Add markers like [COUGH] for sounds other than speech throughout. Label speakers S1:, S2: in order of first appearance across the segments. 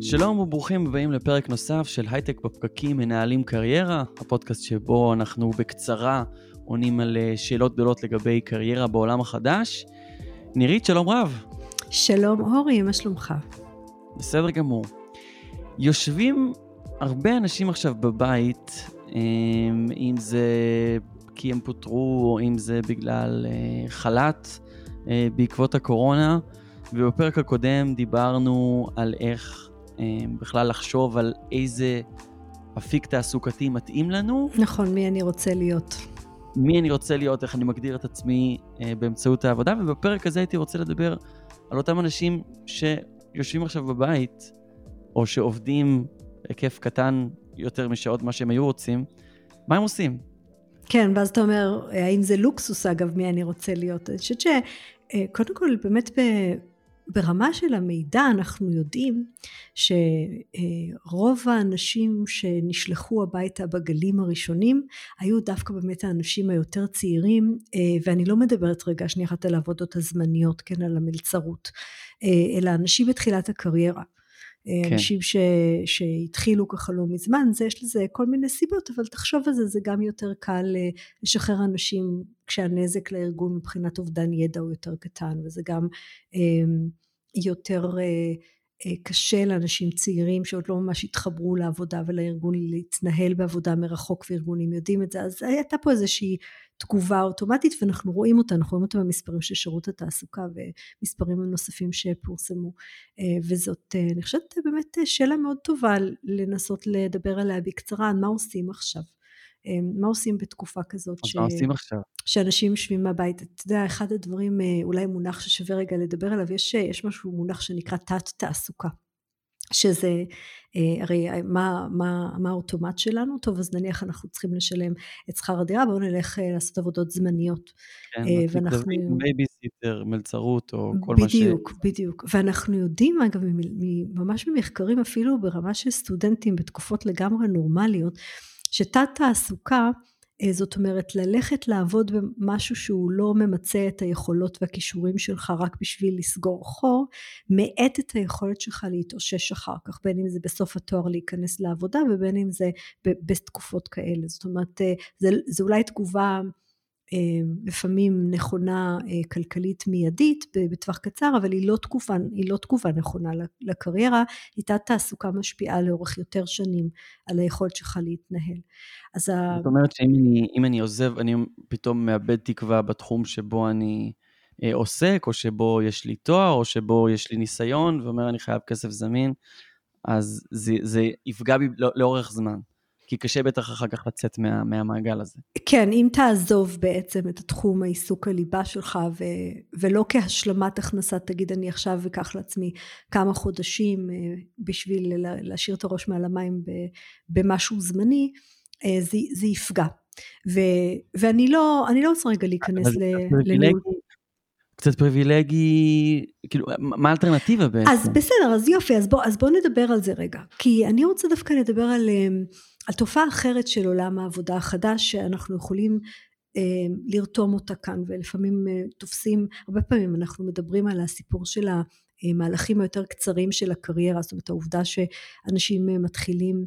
S1: שלום וברוכים הבאים לפרק נוסף של הייטק בפקקים מנהלים קריירה, הפודקאסט שבו אנחנו בקצרה עונים על אה, שאלות גדולות לגבי קריירה בעולם החדש. נירית, שלום רב.
S2: שלום אורי, מה שלומך?
S1: בסדר גמור. יושבים הרבה אנשים עכשיו בבית, אמ, אם זה כי הם פוטרו, או אם זה בגלל אה, חל"ת אה, בעקבות הקורונה, ובפרק הקודם דיברנו על איך בכלל לחשוב על איזה אפיק תעסוקתי מתאים לנו.
S2: נכון, מי אני רוצה להיות.
S1: מי אני רוצה להיות, איך אני מגדיר את עצמי אה, באמצעות העבודה, ובפרק הזה הייתי רוצה לדבר על אותם אנשים שיושבים עכשיו בבית, או שעובדים היקף קטן יותר משעות מה שהם היו רוצים, מה הם עושים?
S2: כן, ואז אתה אומר, האם זה לוקסוס אגב, מי אני רוצה להיות? אני חושבת שקודם כל, באמת ברמה של המידע אנחנו יודעים שרוב האנשים שנשלחו הביתה בגלים הראשונים היו דווקא באמת האנשים היותר צעירים ואני לא מדברת רגע שנייה אחת על העבודות הזמניות כן על המלצרות אלא אנשים בתחילת הקריירה כן. אנשים ש, שהתחילו ככה לא מזמן, זה יש לזה כל מיני סיבות, אבל תחשוב על זה, זה גם יותר קל אה, לשחרר אנשים כשהנזק לארגון מבחינת אובדן ידע הוא יותר קטן, וזה גם יותר אה, אה, קשה לאנשים צעירים שעוד לא ממש התחברו לעבודה ולארגון להתנהל בעבודה מרחוק וארגונים יודעים את זה, אז הייתה פה איזושהי תגובה אוטומטית ואנחנו רואים אותה, אנחנו רואים אותה במספרים של שירות התעסוקה ומספרים נוספים שפורסמו. אה, וזאת אה, אני חושבת באמת שאלה מאוד טובה לנסות לדבר עליה בקצרה, מה עושים עכשיו, אה, מה עושים בתקופה כזאת
S1: ש... עושים עכשיו?
S2: שאנשים יושבים מהבית, אתה יודע אחד הדברים אולי מונח ששווה רגע לדבר עליו, יש, יש משהו מונח שנקרא תת תעסוקה שזה אה, הרי אה, מה, מה, מה האוטומט שלנו? טוב אז נניח אנחנו צריכים לשלם את שכר הדירה בואו נלך אה, לעשות עבודות זמניות.
S1: כן, ואנחנו... בייביסיטר, מלצרות או כל בדיוק,
S2: מה ש... בדיוק, בדיוק. ואנחנו יודעים אגב ממש ממחקרים אפילו ברמה של סטודנטים בתקופות לגמרי נורמליות שתת תעסוקה אה, זאת אומרת ללכת לעבוד במשהו שהוא לא ממצה את היכולות והכישורים שלך רק בשביל לסגור חור, מאט את היכולת שלך להתאושש אחר כך, בין אם זה בסוף התואר להיכנס לעבודה ובין אם זה בתקופות כאלה. זאת אומרת, אה, זה, זה אולי תגובה אה, לפעמים נכונה אה, כלכלית מיידית בטווח קצר, אבל היא לא תגובה, היא לא תגובה נכונה לקריירה, איתה תעסוקה משפיעה לאורך יותר שנים על היכולת שלך להתנהל.
S1: אז זאת אומרת שאם אני, אני עוזב, אני פתאום מאבד תקווה בתחום שבו אני אה, עוסק, או שבו יש לי תואר, או שבו יש לי ניסיון, ואומר אני חייב כסף זמין, אז זה, זה יפגע בי לא, לאורך זמן. כי קשה בטח אחר כך לצאת מה, מהמעגל הזה.
S2: כן, אם תעזוב בעצם את התחום העיסוק הליבה שלך ו, ולא כהשלמת הכנסה, תגיד אני עכשיו אקח לעצמי כמה חודשים אה, בשביל להשאיר את הראש מעל המים במשהו זמני, אה, זה, זה יפגע. ו, ואני לא, לא רוצה רגע להיכנס לניהול.
S1: קצת פריבילגי, כאילו, מה האלטרנטיבה בעצם?
S2: אז בסדר, אז יופי, אז בוא, אז בוא נדבר על זה רגע. כי אני רוצה דווקא לדבר על, אה, על תופעה אחרת של עולם העבודה החדש, שאנחנו יכולים אה, לרתום אותה כאן, ולפעמים אה, תופסים, הרבה פעמים אנחנו מדברים על הסיפור של המהלכים היותר קצרים של הקריירה, זאת אומרת העובדה שאנשים מתחילים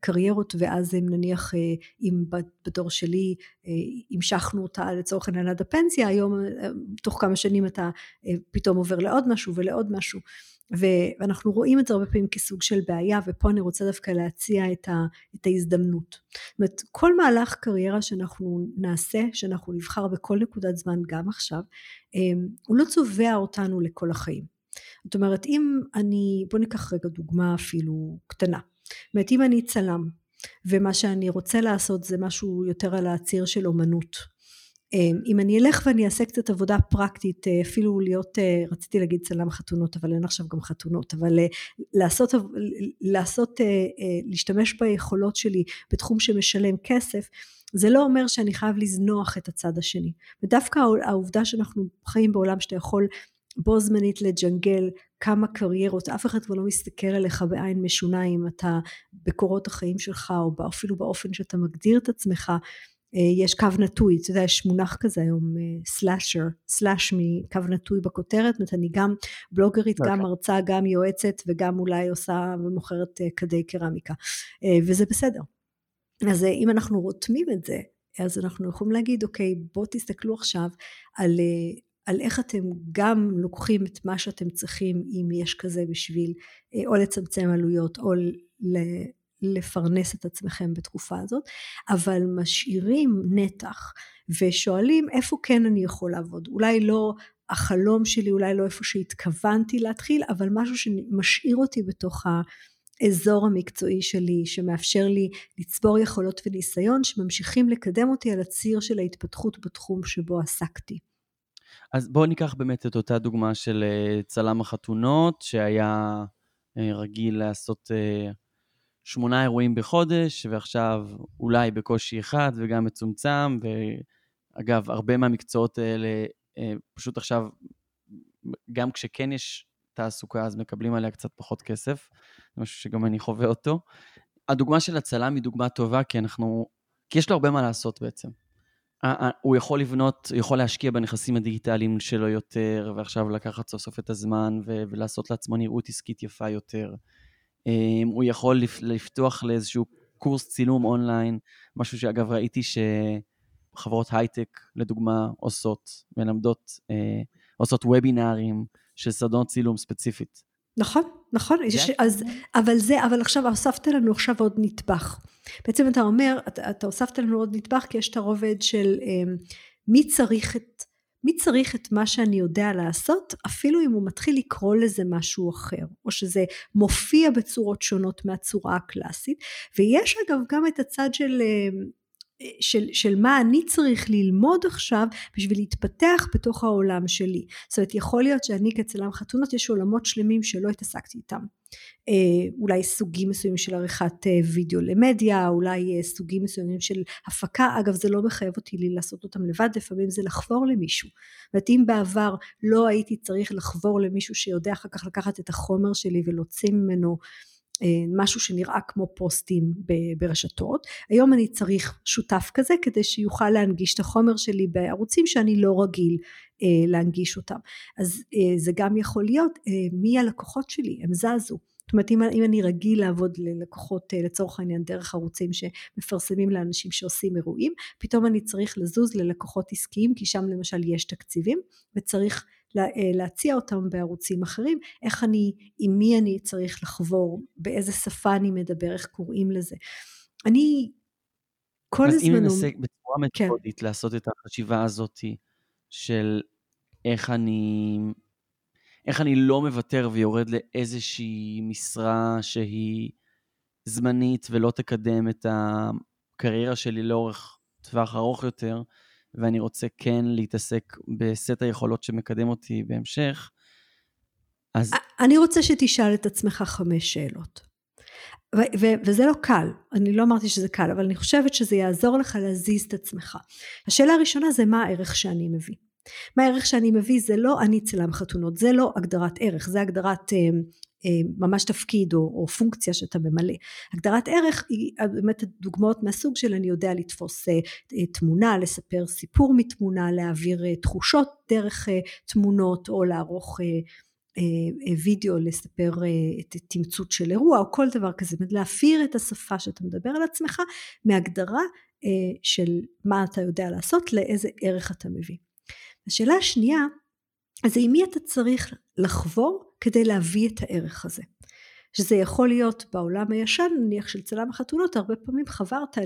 S2: קריירות ואז הם נניח אה, אם בדור שלי אה, המשכנו אותה לצורך העניין עד הפנסיה היום אה, תוך כמה שנים אתה פתאום עובר לעוד משהו ולעוד משהו ואנחנו רואים את זה הרבה פעמים כסוג של בעיה ופה אני רוצה דווקא להציע את, ה, את ההזדמנות. זאת אומרת כל מהלך קריירה שאנחנו נעשה שאנחנו נבחר בכל נקודת זמן גם עכשיו אמ, הוא לא צובע אותנו לכל החיים. זאת אומרת אם אני בוא ניקח רגע דוגמה אפילו קטנה זאת אומרת אם אני צלם ומה שאני רוצה לעשות זה משהו יותר על הציר של אומנות אם אני אלך ואני אעשה קצת עבודה פרקטית אה, אפילו להיות אה, רציתי להגיד צלם חתונות אבל אין עכשיו גם חתונות אבל אה, לעשות, לעשות להשתמש ביכולות שלי בתחום שמשלם כסף זה לא אומר שאני חייב לזנוח את הצד השני. ודווקא העובדה שאנחנו חיים בעולם שאתה יכול בו זמנית לג'נגל כמה קריירות, אף אחד כבר לא מסתכל עליך בעין משונה אם אתה בקורות החיים שלך או אפילו באופן שאתה מגדיר את עצמך אה, יש קו נטוי, אתה יודע, יש מונח כזה היום, סלאשר, סלאש מקו נטוי בכותרת, זאת אומרת, אני גם בלוגרית, okay. גם אוקיי. מרצה, גם יועצת, וגם אולי עושה ומוכרת כדי קרמיקה, וזה בסדר. אז אם אנחנו רותמים את זה, אז אנחנו יכולים להגיד, אוקיי, בואו תסתכלו עכשיו על, על איך אתם גם לוקחים את מה שאתם צריכים, אם יש כזה בשביל או לצמצם עלויות, או לפרנס את עצמכם בתקופה הזאת, אבל משאירים נתח ושואלים איפה כן אני יכול לעבוד. אולי לא החלום שלי, אולי לא איפה שהתכוונתי להתחיל, אבל משהו שמשאיר אותי בתוך האזור המקצועי שלי, שמאפשר לי לצבור יכולות וניסיון, שממשיכים לקדם אותי על הציר של ההתפתחות בתחום שבו עסקתי.
S1: אז בואו ניקח באמת את אותה דוגמה של אה, צלם החתונות, שהיה אה, רגיל לעשות אה, שמונה אירועים בחודש, ועכשיו אולי בקושי אחד וגם מצומצם, ואגב, הרבה מהמקצועות האלה אה, פשוט עכשיו, גם כשכן יש תעסוקה, אז מקבלים עליה קצת פחות כסף, זה משהו שגם אני חווה אותו. הדוגמה של הצלם היא דוגמה טובה, כי אנחנו, כי יש לו הרבה מה לעשות בעצם. הוא יכול לבנות, הוא יכול להשקיע בנכסים הדיגיטליים שלו יותר, ועכשיו לקחת סוף סוף את הזמן ולעשות לעצמו נראות עסקית יפה יותר. אמ, הוא יכול לפתוח לאיזשהו קורס צילום אונליין, משהו שאגב ראיתי שחברות הייטק, לדוגמה, עושות, מלמדות, אה, עושות וובינארים של סדנות צילום ספציפית.
S2: נכון, נכון, יש, אז, אבל זה, אבל עכשיו הוספת לנו עכשיו עוד נדבך. בעצם אתה אומר, אתה, אתה הוספת לנו עוד נדבך כי יש את הרובד של אה, מי צריך את מי צריך את מה שאני יודע לעשות, אפילו אם הוא מתחיל לקרוא לזה משהו אחר, או שזה מופיע בצורות שונות מהצורה הקלאסית, ויש אגב גם את הצד של אה, של, של מה אני צריך ללמוד עכשיו בשביל להתפתח בתוך העולם שלי. זאת אומרת יכול להיות שאני כצלם חתונות יש עולמות שלמים שלא התעסקתי איתם. אה, אולי סוגים מסוימים של עריכת אה, וידאו למדיה, אולי אה, סוגים מסוימים של הפקה, אגב זה לא מחייב אותי לי לעשות אותם לבד, לפעמים זה לחבור למישהו. זאת אומרת אם בעבר לא הייתי צריך לחבור למישהו שיודע אחר כך לקחת את החומר שלי ולהוציא ממנו משהו שנראה כמו פוסטים ברשתות. היום אני צריך שותף כזה כדי שיוכל להנגיש את החומר שלי בערוצים שאני לא רגיל אה, להנגיש אותם. אז אה, זה גם יכול להיות מי הלקוחות שלי, הם זזו. זאת אומרת אם, אם אני רגיל לעבוד ללקוחות לצורך העניין דרך ערוצים שמפרסמים לאנשים שעושים אירועים, פתאום אני צריך לזוז ללקוחות עסקיים כי שם למשל יש תקציבים וצריך אה, להציע אותם בערוצים אחרים, איך אני, עם מי אני צריך לחבור, באיזה שפה אני מדבר, איך קוראים לזה. אני כל הזמן... אז
S1: אם ננסה בצורה כן. מתודית כן. לעשות את החשיבה הזאת של איך אני, איך אני לא מוותר ויורד לאיזושהי משרה שהיא זמנית ולא תקדם את הקריירה שלי לאורך טווח ארוך יותר, ואני רוצה כן להתעסק בסט היכולות שמקדם אותי בהמשך, אז...
S2: אני רוצה שתשאל את עצמך חמש שאלות. ו- ו- וזה לא קל, אני לא אמרתי שזה קל, אבל אני חושבת שזה יעזור לך להזיז את עצמך. השאלה הראשונה זה מה הערך שאני מביא. מה הערך שאני מביא זה לא אני צלם חתונות, זה לא הגדרת ערך, זה הגדרת אה, ממש תפקיד או, או פונקציה שאתה ממלא. הגדרת ערך היא באמת דוגמאות מהסוג של אני יודע לתפוס אה, תמונה, לספר סיפור מתמונה, להעביר תחושות דרך תמונות או לערוך וידאו לספר את תמצות של אירוע או כל דבר כזה, זאת אומרת להעביר את השפה שאתה מדבר על עצמך מהגדרה של מה אתה יודע לעשות לאיזה ערך אתה מביא. השאלה השנייה זה עם מי אתה צריך לחבור כדי להביא את הערך הזה. שזה יכול להיות בעולם הישן נניח של צלם החתונות הרבה פעמים חברת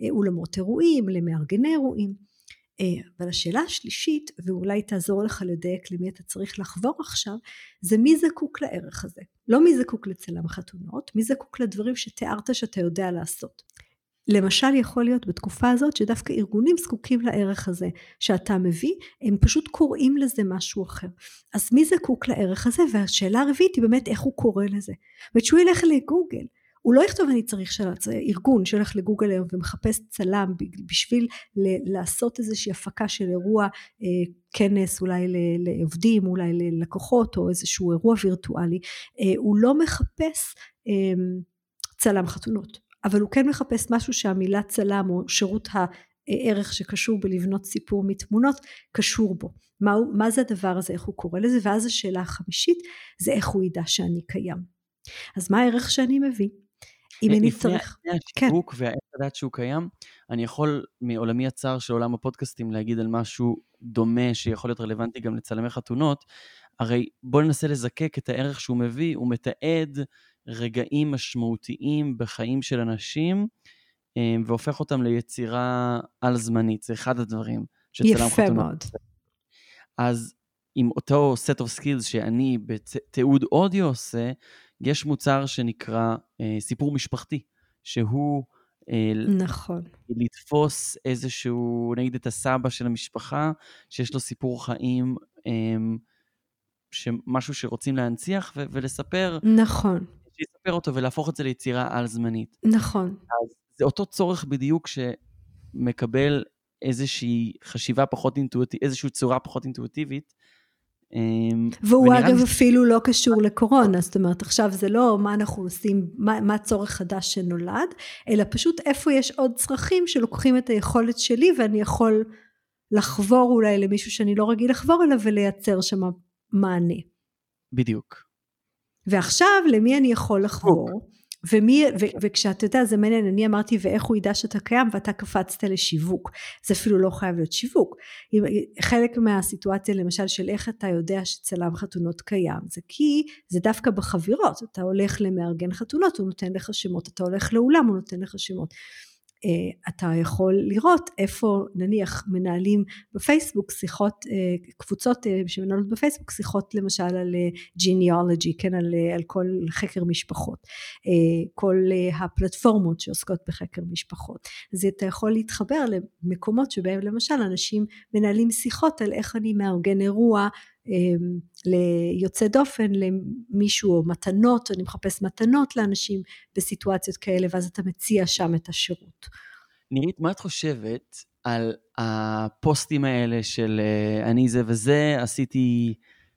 S2: לאולמות אירועים למארגני אירועים. אה, אבל השאלה השלישית ואולי תעזור לך לדייק למי אתה צריך לחבור עכשיו זה מי זקוק לערך הזה. לא מי זקוק לצלם חתונות מי זקוק לדברים שתיארת שאתה יודע לעשות למשל יכול להיות בתקופה הזאת שדווקא ארגונים זקוקים לערך הזה שאתה מביא, הם פשוט קוראים לזה משהו אחר. אז מי זקוק לערך הזה? והשאלה הרביעית היא באמת איך הוא קורא לזה. ושהוא ילך לגוגל. הוא לא יכתוב אני צריך של... ארגון שהולך לגוגל היום ומחפש צלם בשביל ל- לעשות איזושהי הפקה של אירוע אה, כנס אולי לעובדים אולי ללקוחות או איזשהו אירוע וירטואלי אה, הוא לא מחפש אה, צלם חתונות אבל הוא כן מחפש משהו שהמילה צלם או שירות ערך שקשור בלבנות סיפור מתמונות קשור בו. מה, מה זה הדבר הזה, איך הוא קורא לזה, ואז השאלה החמישית זה איך הוא ידע שאני קיים. אז מה הערך שאני מביא? אם אני צריך...
S1: לפני השיווק כן. ואיך לדעת שהוא קיים, אני יכול מעולמי הצר של עולם הפודקאסטים להגיד על משהו דומה שיכול להיות רלוונטי גם לצלמי חתונות. הרי בואו ננסה לזקק את הערך שהוא מביא, הוא מתעד רגעים משמעותיים בחיים של אנשים, אה, והופך אותם ליצירה על-זמנית. זה אחד הדברים
S2: שצלם חתונות. יפה מאוד.
S1: אז עם אותו set of skills שאני בתיעוד אודיו עושה, יש מוצר שנקרא אה, סיפור משפחתי, שהוא...
S2: אה, נכון.
S1: לתפוס איזשהו, נגיד את הסבא של המשפחה, שיש לו סיפור חיים, אה, משהו שרוצים להנציח ו- ולספר.
S2: נכון.
S1: שיספר אותו ולהפוך את זה ליצירה על-זמנית.
S2: נכון.
S1: אז זה אותו צורך בדיוק שמקבל איזושהי חשיבה פחות אינטואיטיבית, איזושהי צורה פחות אינטואיטיבית,
S2: אמ, והוא אגב לי... אפילו לא קשור לקורונה, זאת אומרת עכשיו זה לא מה אנחנו עושים, מה, מה צורך חדש שנולד, אלא פשוט איפה יש עוד צרכים שלוקחים את היכולת שלי ואני יכול לחבור אולי למישהו שאני לא רגיל לחבור אליו ולייצר שם מענה.
S1: בדיוק.
S2: ועכשיו למי אני יכול לחבור? ומי, ו, וכשאתה יודע זה מעניין אני אמרתי ואיך הוא ידע שאתה קיים ואתה קפצת לשיווק. זה אפילו לא חייב להיות שיווק. חלק מהסיטואציה למשל של איך אתה יודע שצלם חתונות קיים זה כי זה דווקא בחבירות. אתה הולך למארגן חתונות הוא נותן לך שמות. אתה הולך לאולם הוא נותן לך שמות אתה יכול לראות איפה נניח מנהלים בפייסבוק שיחות, אה, קבוצות אה, שמנהלות בפייסבוק שיחות למשל על ג'יניאולוגי, כן, על, על כל חקר משפחות, כל הפלטפורמות שעוסקות בחקר משפחות. אז אתה יכול להתחבר למקומות שבהם למשל אנשים מנהלים שיחות על איך אני מארגן אירוע ליוצא דופן למישהו או מתנות, אני מחפש מתנות לאנשים בסיטואציות כאלה ואז אתה מציע שם את השירות.
S1: נירית, מה את חושבת על הפוסטים האלה של אה, אני זה וזה, עשיתי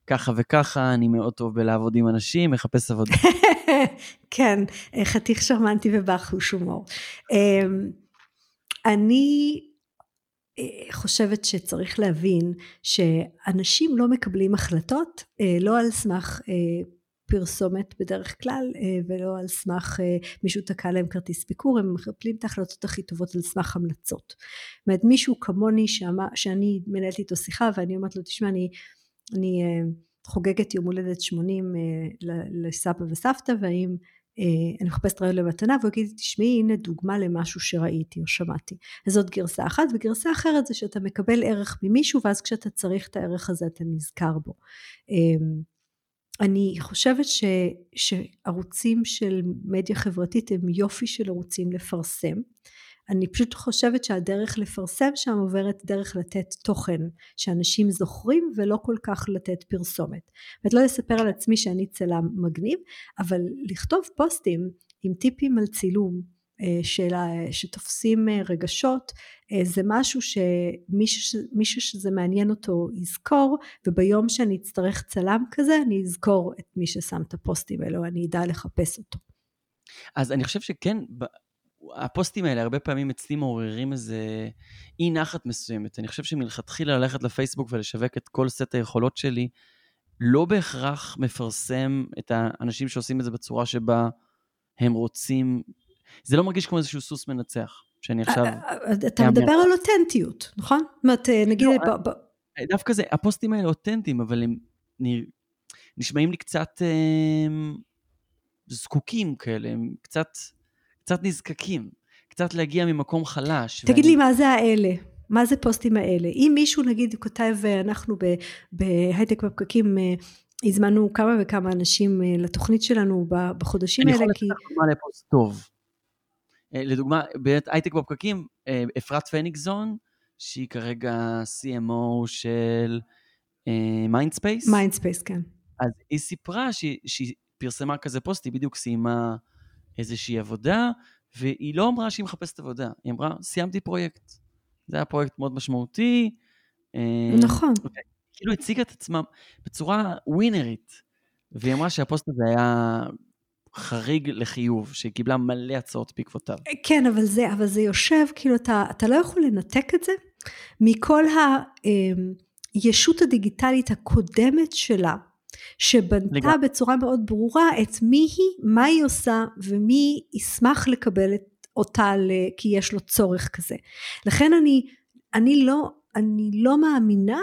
S1: ככה וככה, אני מאוד טוב בלעבוד עם אנשים, מחפש עבודה. [LAUGHS]
S2: כן, חתיך שרמנטי ובחוש הומור. אמ, אני חושבת שצריך להבין שאנשים לא מקבלים החלטות אה, לא על סמך אה, פרסומת בדרך כלל אה, ולא על סמך מישהו תקע להם כרטיס ביקור הם מקבלים את ההחלטות הכי טובות על סמך המלצות. זאת אומרת מישהו כמוני שמה, שאני מנהלת איתו שיחה ואני אומרת לו תשמע אני, אני חוגגת יום הולדת 80 לסבא וסבתא והאם אה, אני מחפשת רעיון למתנה והוא יגיד תשמעי הנה דוגמה למשהו שראיתי או שמעתי. אז זאת גרסה אחת וגרסה אחרת זה שאתה מקבל ערך ממישהו ואז כשאתה צריך את הערך הזה אתה נזכר בו. אמ, אני חושבת ש, שערוצים של מדיה חברתית הם יופי של ערוצים לפרסם אני פשוט חושבת שהדרך לפרסם שם עוברת דרך לתת תוכן שאנשים זוכרים ולא כל כך לתת פרסומת. זאת לא לספר על עצמי שאני צלם מגניב, אבל לכתוב פוסטים עם טיפים על צילום אה, שאלה, שתופסים אה, רגשות אה, זה משהו שמישהו שזה מעניין אותו יזכור וביום שאני אצטרך צלם כזה אני אזכור את מי ששם את הפוסטים האלו אני אדע לחפש אותו.
S1: אז אני חושב שכן הפוסטים האלה הרבה פעמים אצלי מעוררים איזה אי נחת מסוימת. אני חושב שמלכתחילה ללכת לפייסבוק ולשווק את כל סט היכולות שלי, לא בהכרח מפרסם את האנשים שעושים את זה בצורה שבה הם רוצים. זה לא מרגיש כמו איזשהו סוס מנצח, שאני עכשיו... אה,
S2: אה, אתה מדבר על אותנטיות, נכון? זאת אומרת, אה, נגיד... לא,
S1: דווקא זה, הפוסטים האלה אותנטיים, אבל הם נשמעים לי קצת זקוקים כאלה, הם קצת... קצת נזקקים, קצת להגיע ממקום חלש.
S2: תגיד ואני... לי, מה זה האלה? מה זה פוסטים האלה? אם מישהו נגיד כותב, אנחנו בהייטק בפקקים, אה, הזמנו כמה וכמה אנשים אה, לתוכנית שלנו בחודשים האלה,
S1: כי... אני יכול לתת דוגמה לפוסט טוב. אה, לדוגמה, בהייטק בפקקים, אפרת פניגזון, שהיא כרגע CMO של Mindspace.
S2: Mindspace, כן.
S1: אז היא סיפרה שהיא, שהיא פרסמה כזה פוסט, היא בדיוק סיימה איזושהי עבודה, והיא לא אמרה שהיא מחפשת עבודה, היא אמרה, סיימתי פרויקט. זה היה פרויקט מאוד משמעותי.
S2: אה, נכון.
S1: אוקיי. כאילו הציגה את עצמה בצורה ווינרית, והיא אמרה שהפוסט הזה היה חריג לחיוב, שהיא קיבלה מלא הצעות בעקבותיו.
S2: כן, אבל זה, אבל זה יושב, כאילו אתה, אתה לא יכול לנתק את זה מכל הישות הדיגיטלית הקודמת שלה, שבנתה לגב. בצורה מאוד ברורה את מי היא, מה היא עושה ומי ישמח לקבל את אותה כי יש לו צורך כזה. לכן אני, אני, לא, אני לא מאמינה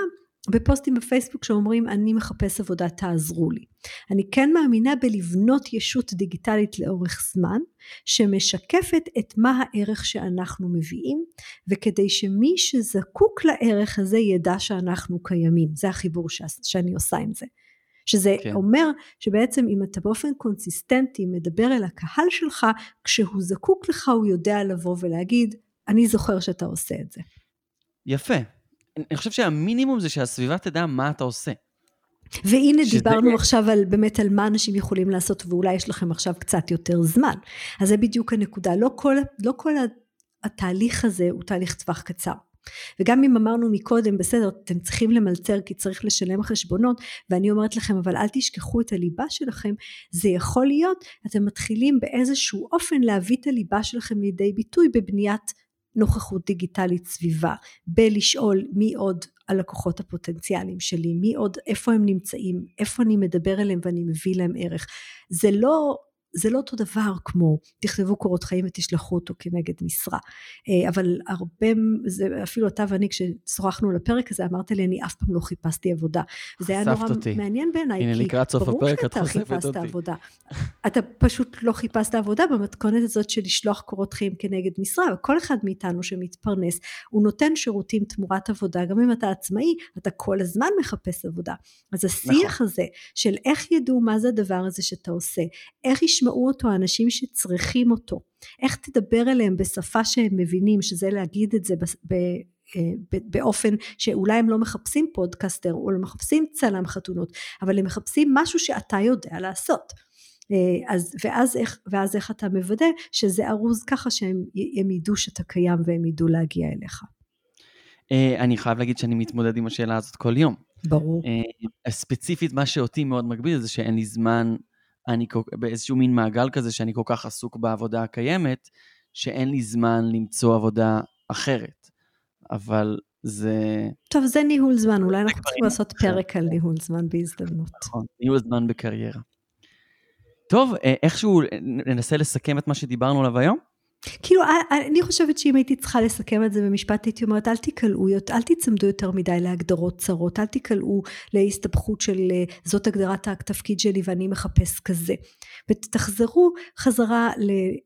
S2: בפוסטים בפייסבוק שאומרים אני מחפש עבודה תעזרו לי. אני כן מאמינה בלבנות ישות דיגיטלית לאורך זמן שמשקפת את מה הערך שאנחנו מביאים וכדי שמי שזקוק לערך הזה ידע שאנחנו קיימים זה החיבור ש... שאני עושה עם זה. שזה כן. אומר שבעצם אם אתה באופן קונסיסטנטי מדבר אל הקהל שלך כשהוא זקוק לך הוא יודע לבוא ולהגיד אני זוכר שאתה עושה את זה.
S1: יפה אני חושב שהמינימום זה שהסביבה תדע מה אתה עושה.
S2: והנה שזה... דיברנו עכשיו על באמת על מה אנשים יכולים לעשות ואולי יש לכם עכשיו קצת יותר זמן. אז זה בדיוק הנקודה, לא כל, לא כל התהליך הזה הוא תהליך טווח קצר. וגם אם אמרנו מקודם בסדר אתם צריכים למלצר כי צריך לשלם חשבונות ואני אומרת לכם אבל אל תשכחו את הליבה שלכם זה יכול להיות אתם מתחילים באיזשהו אופן להביא את הליבה שלכם לידי ביטוי בבניית נוכחות דיגיטלית סביבה, בלשאול מי עוד הלקוחות הפוטנציאליים שלי, מי עוד, איפה הם נמצאים, איפה אני מדבר אליהם ואני מביא להם ערך. זה לא זה לא אותו דבר כמו תכתבו קורות חיים ותשלחו אותו כנגד משרה אה, אבל הרבה זה אפילו אתה ואני כששוחחנו על הפרק הזה אמרת לי אני אף פעם לא חיפשתי עבודה זה היה נורא אותי. מעניין בעיניי
S1: הנה לקראת סוף הפרק את חושפת אותי
S2: עבודה. אתה פשוט לא חיפשת עבודה במתכונת הזאת של לשלוח קורות חיים כנגד משרה וכל אחד מאיתנו שמתפרנס הוא נותן שירותים תמורת עבודה גם אם אתה עצמאי אתה כל הזמן מחפש עבודה אז השיח נכון. הזה של איך ידעו מה זה הדבר הזה שאתה עושה איך ישמעו אותו האנשים שצריכים אותו, איך תדבר אליהם בשפה שהם מבינים, שזה להגיד את זה ב... אה, באופן שאולי הם לא מחפשים פודקסטר או לא מחפשים צלם חתונות אבל הם מחפשים משהו שאתה יודע לעשות אה, אז, ואז, איך, ואז איך אתה מוודא שזה ארוז ככה שהם ידעו שאתה קיים והם ידעו להגיע אליך.
S1: אה, אני חייב להגיד שאני מתמודד עם השאלה הזאת כל יום.
S2: ברור.
S1: ספציפית מה שאותי מאוד מגביל זה שאין לי זמן אני באיזשהו מין מעגל כזה שאני כל כך עסוק בעבודה הקיימת, שאין לי זמן למצוא עבודה אחרת. אבל זה...
S2: טוב, זה ניהול זמן, אולי אנחנו צריכים לעשות פרק על ניהול זמן בהזדמנות.
S1: נכון, ניהול זמן בקריירה. טוב, אה, איכשהו ננסה לסכם את מה שדיברנו עליו היום?
S2: כאילו, אה, אה, אני חושבת שאם הייתי צריכה לסכם את זה במשפט, הייתי אומרת, אל תיקלעו, אל תצמדו יותר מדי להגדרות צרות, אל תיקלעו להסתבכות של אה, זאת הגדרת התפקיד שלי ואני מחפש כזה. ותחזרו חזרה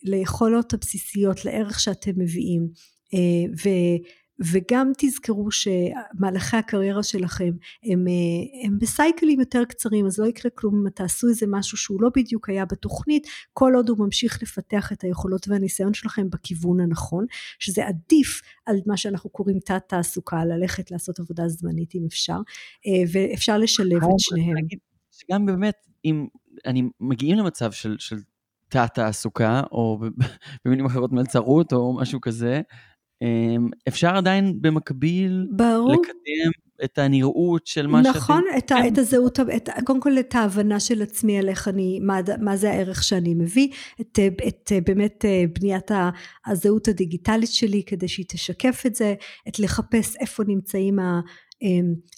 S2: ליכולות הבסיסיות, לערך שאתם מביאים. ו... וגם תזכרו שמהלכי הקריירה שלכם הם, אה, הם בסייקלים יותר קצרים אז לא יקרה כלום אם תעשו איזה משהו שהוא לא בדיוק היה בתוכנית כל עוד הוא ממשיך לפתח את היכולות והניסיון שלכם בכיוון הנכון שזה עדיף על מה שאנחנו קוראים תת תעסוקה ללכת לעשות עבודה זמנית אם אפשר אה, ואפשר לשלב את שניהם.
S1: גם באמת אם אני מגיעים למצב של, של תת תעסוקה או [LAUGHS] במילים אחרות מלצרות או משהו כזה אפשר עדיין במקביל ברור. לקדם את הנראות של מה
S2: שאתם... נכון, את, כן. את הזהות, את, קודם כל את ההבנה של עצמי על איך אני, מה, מה זה הערך שאני מביא, את, את באמת אה, בניית הזהות הדיגיטלית שלי כדי שהיא תשקף את זה, את לחפש איפה נמצאים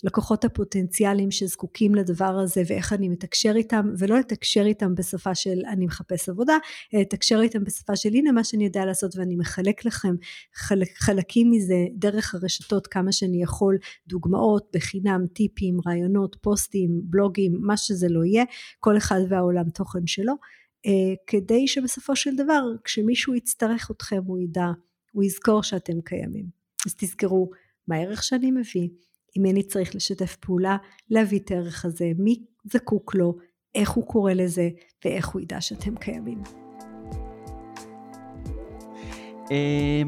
S2: לקוחות הפוטנציאליים שזקוקים לדבר הזה ואיך אני מתקשר איתם ולא לתקשר איתם בשפה של אני מחפש עבודה אלא לתקשר איתם בשפה של הנה מה שאני יודע לעשות ואני מחלק לכם חלק, חלקים מזה דרך הרשתות כמה שאני יכול דוגמאות בחינם טיפים רעיונות פוסטים בלוגים מה שזה לא יהיה כל אחד והעולם תוכן שלו אה, כדי שבסופו של דבר כשמישהו יצטרך אתכם הוא ידע הוא יזכור שאתם קיימים. אז תזכרו מה הערך שאני מביא עם מי אני צריך לשתף פעולה, להביא את הערך הזה, מי זקוק לו, איך הוא קורא לזה ואיך הוא ידע שאתם קיימים.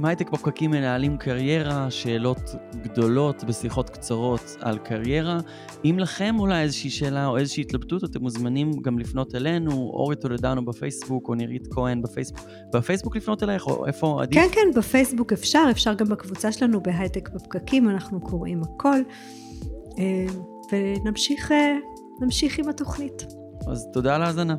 S1: הייטק בפקקים מנהלים קריירה, שאלות גדולות בשיחות קצרות על קריירה. אם לכם אולי איזושהי שאלה או איזושהי התלבטות, אתם מוזמנים גם לפנות אלינו, אורי טולדנו בפייסבוק או נירית כהן בפייסבוק. בפייסבוק לפנות אלייך או איפה עדיף?
S2: כן, כן, בפייסבוק אפשר, אפשר גם בקבוצה שלנו בהייטק בפקקים, אנחנו קוראים הכל. ונמשיך עם התוכנית.
S1: אז תודה על ההאזנה.